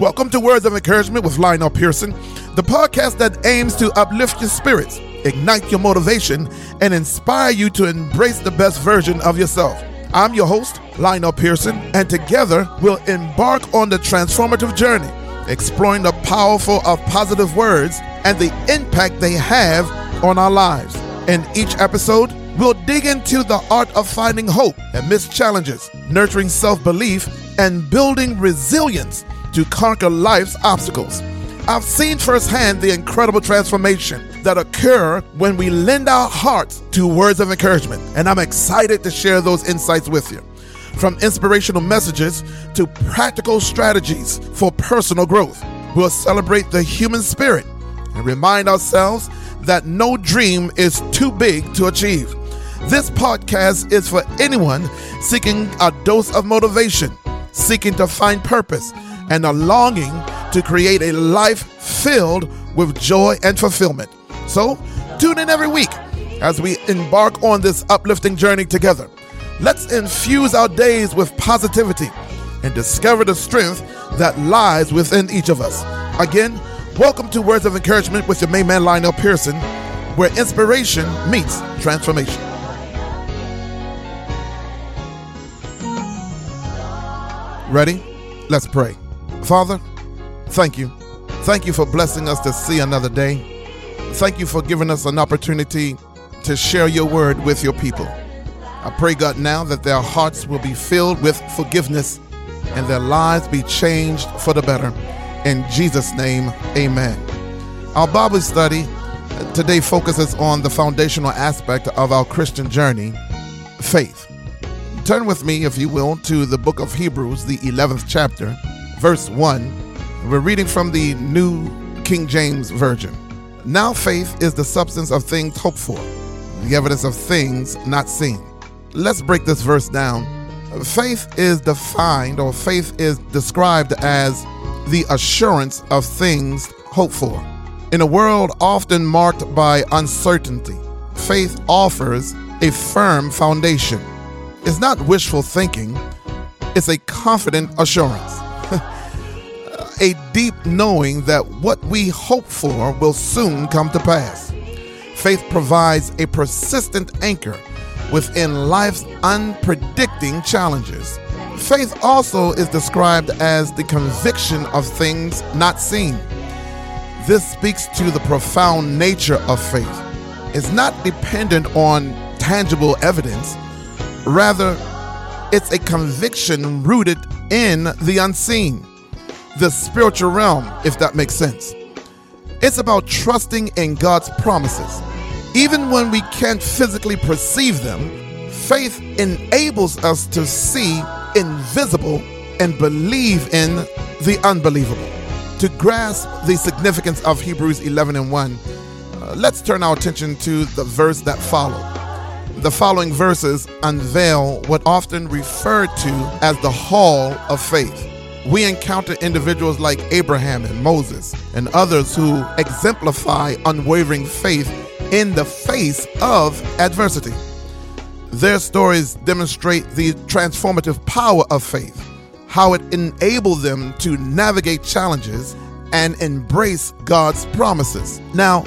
Welcome to Words of Encouragement with Lionel Pearson, the podcast that aims to uplift your spirits, ignite your motivation, and inspire you to embrace the best version of yourself. I'm your host, Lionel Pearson, and together we'll embark on the transformative journey, exploring the powerful of positive words and the impact they have on our lives. In each episode, we'll dig into the art of finding hope amidst challenges, nurturing self belief, and building resilience to conquer life's obstacles. I've seen firsthand the incredible transformation that occur when we lend our hearts to words of encouragement, and I'm excited to share those insights with you. From inspirational messages to practical strategies for personal growth, we'll celebrate the human spirit and remind ourselves that no dream is too big to achieve. This podcast is for anyone seeking a dose of motivation, seeking to find purpose, and a longing to create a life filled with joy and fulfillment. So, tune in every week as we embark on this uplifting journey together. Let's infuse our days with positivity and discover the strength that lies within each of us. Again, welcome to Words of Encouragement with your main man Lionel Pearson, where inspiration meets transformation. Ready? Let's pray. Father, thank you. Thank you for blessing us to see another day. Thank you for giving us an opportunity to share your word with your people. I pray, God, now that their hearts will be filled with forgiveness and their lives be changed for the better. In Jesus' name, amen. Our Bible study uh, today focuses on the foundational aspect of our Christian journey faith. Turn with me, if you will, to the book of Hebrews, the 11th chapter, verse 1. We're reading from the New King James Version. Now faith is the substance of things hoped for, the evidence of things not seen. Let's break this verse down. Faith is defined, or faith is described as the assurance of things hoped for. In a world often marked by uncertainty, faith offers a firm foundation. It's not wishful thinking, it's a confident assurance. A deep knowing that what we hope for will soon come to pass. Faith provides a persistent anchor within life's unpredicting challenges. Faith also is described as the conviction of things not seen. This speaks to the profound nature of faith. It's not dependent on tangible evidence, rather, it's a conviction rooted in the unseen, the spiritual realm, if that makes sense. It's about trusting in God's promises. Even when we can't physically perceive them, faith enables us to see invisible and believe in the unbelievable. To grasp the significance of Hebrews 11 and 1, uh, let's turn our attention to the verse that followed. The following verses unveil what often referred to as the hall of faith. We encounter individuals like Abraham and Moses and others who exemplify unwavering faith in the face of adversity. Their stories demonstrate the transformative power of faith, how it enabled them to navigate challenges and embrace God's promises. Now,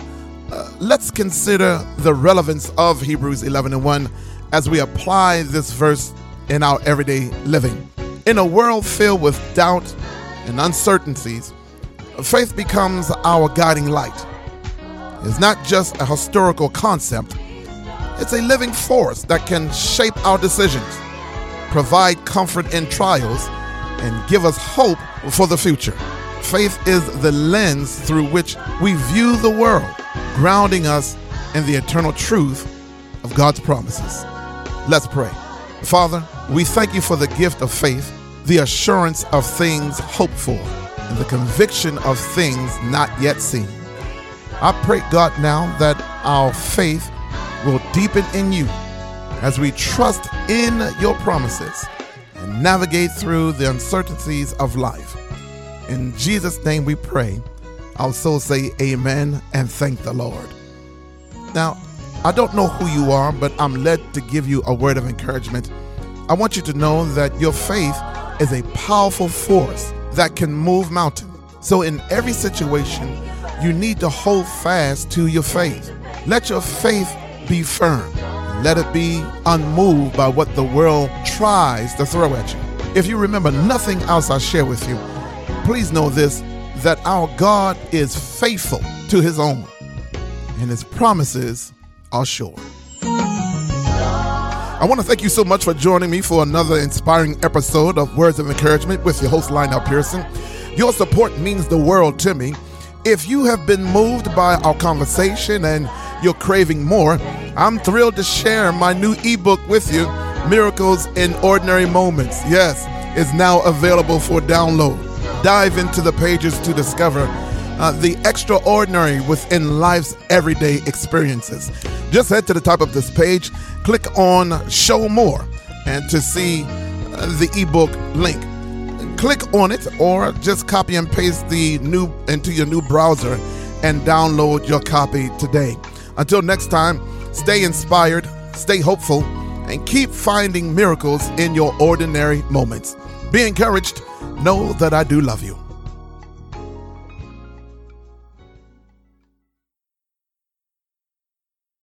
uh, let's consider the relevance of Hebrews 11 and 1 as we apply this verse in our everyday living. In a world filled with doubt and uncertainties, faith becomes our guiding light. It's not just a historical concept, it's a living force that can shape our decisions, provide comfort in trials, and give us hope for the future. Faith is the lens through which we view the world, grounding us in the eternal truth of God's promises. Let's pray. Father, we thank you for the gift of faith, the assurance of things hoped for, and the conviction of things not yet seen. I pray, God, now that our faith will deepen in you as we trust in your promises and navigate through the uncertainties of life. In Jesus' name we pray. I'll so say amen and thank the Lord. Now, I don't know who you are, but I'm led to give you a word of encouragement. I want you to know that your faith is a powerful force that can move mountains. So, in every situation, you need to hold fast to your faith. Let your faith be firm. Let it be unmoved by what the world tries to throw at you. If you remember nothing else I share with you, please know this that our God is faithful to his own, and his promises are sure. I want to thank you so much for joining me for another inspiring episode of Words of Encouragement with your host, Lionel Pearson. Your support means the world to me. If you have been moved by our conversation and you're craving more, I'm thrilled to share my new ebook with you, Miracles in Ordinary Moments. Yes, it's now available for download. Dive into the pages to discover uh, the extraordinary within life's everyday experiences. Just head to the top of this page, click on Show More, and to see uh, the ebook link. Click on it or just copy and paste the new into your new browser and download your copy today. Until next time, stay inspired, stay hopeful, and keep finding miracles in your ordinary moments. Be encouraged. Know that I do love you.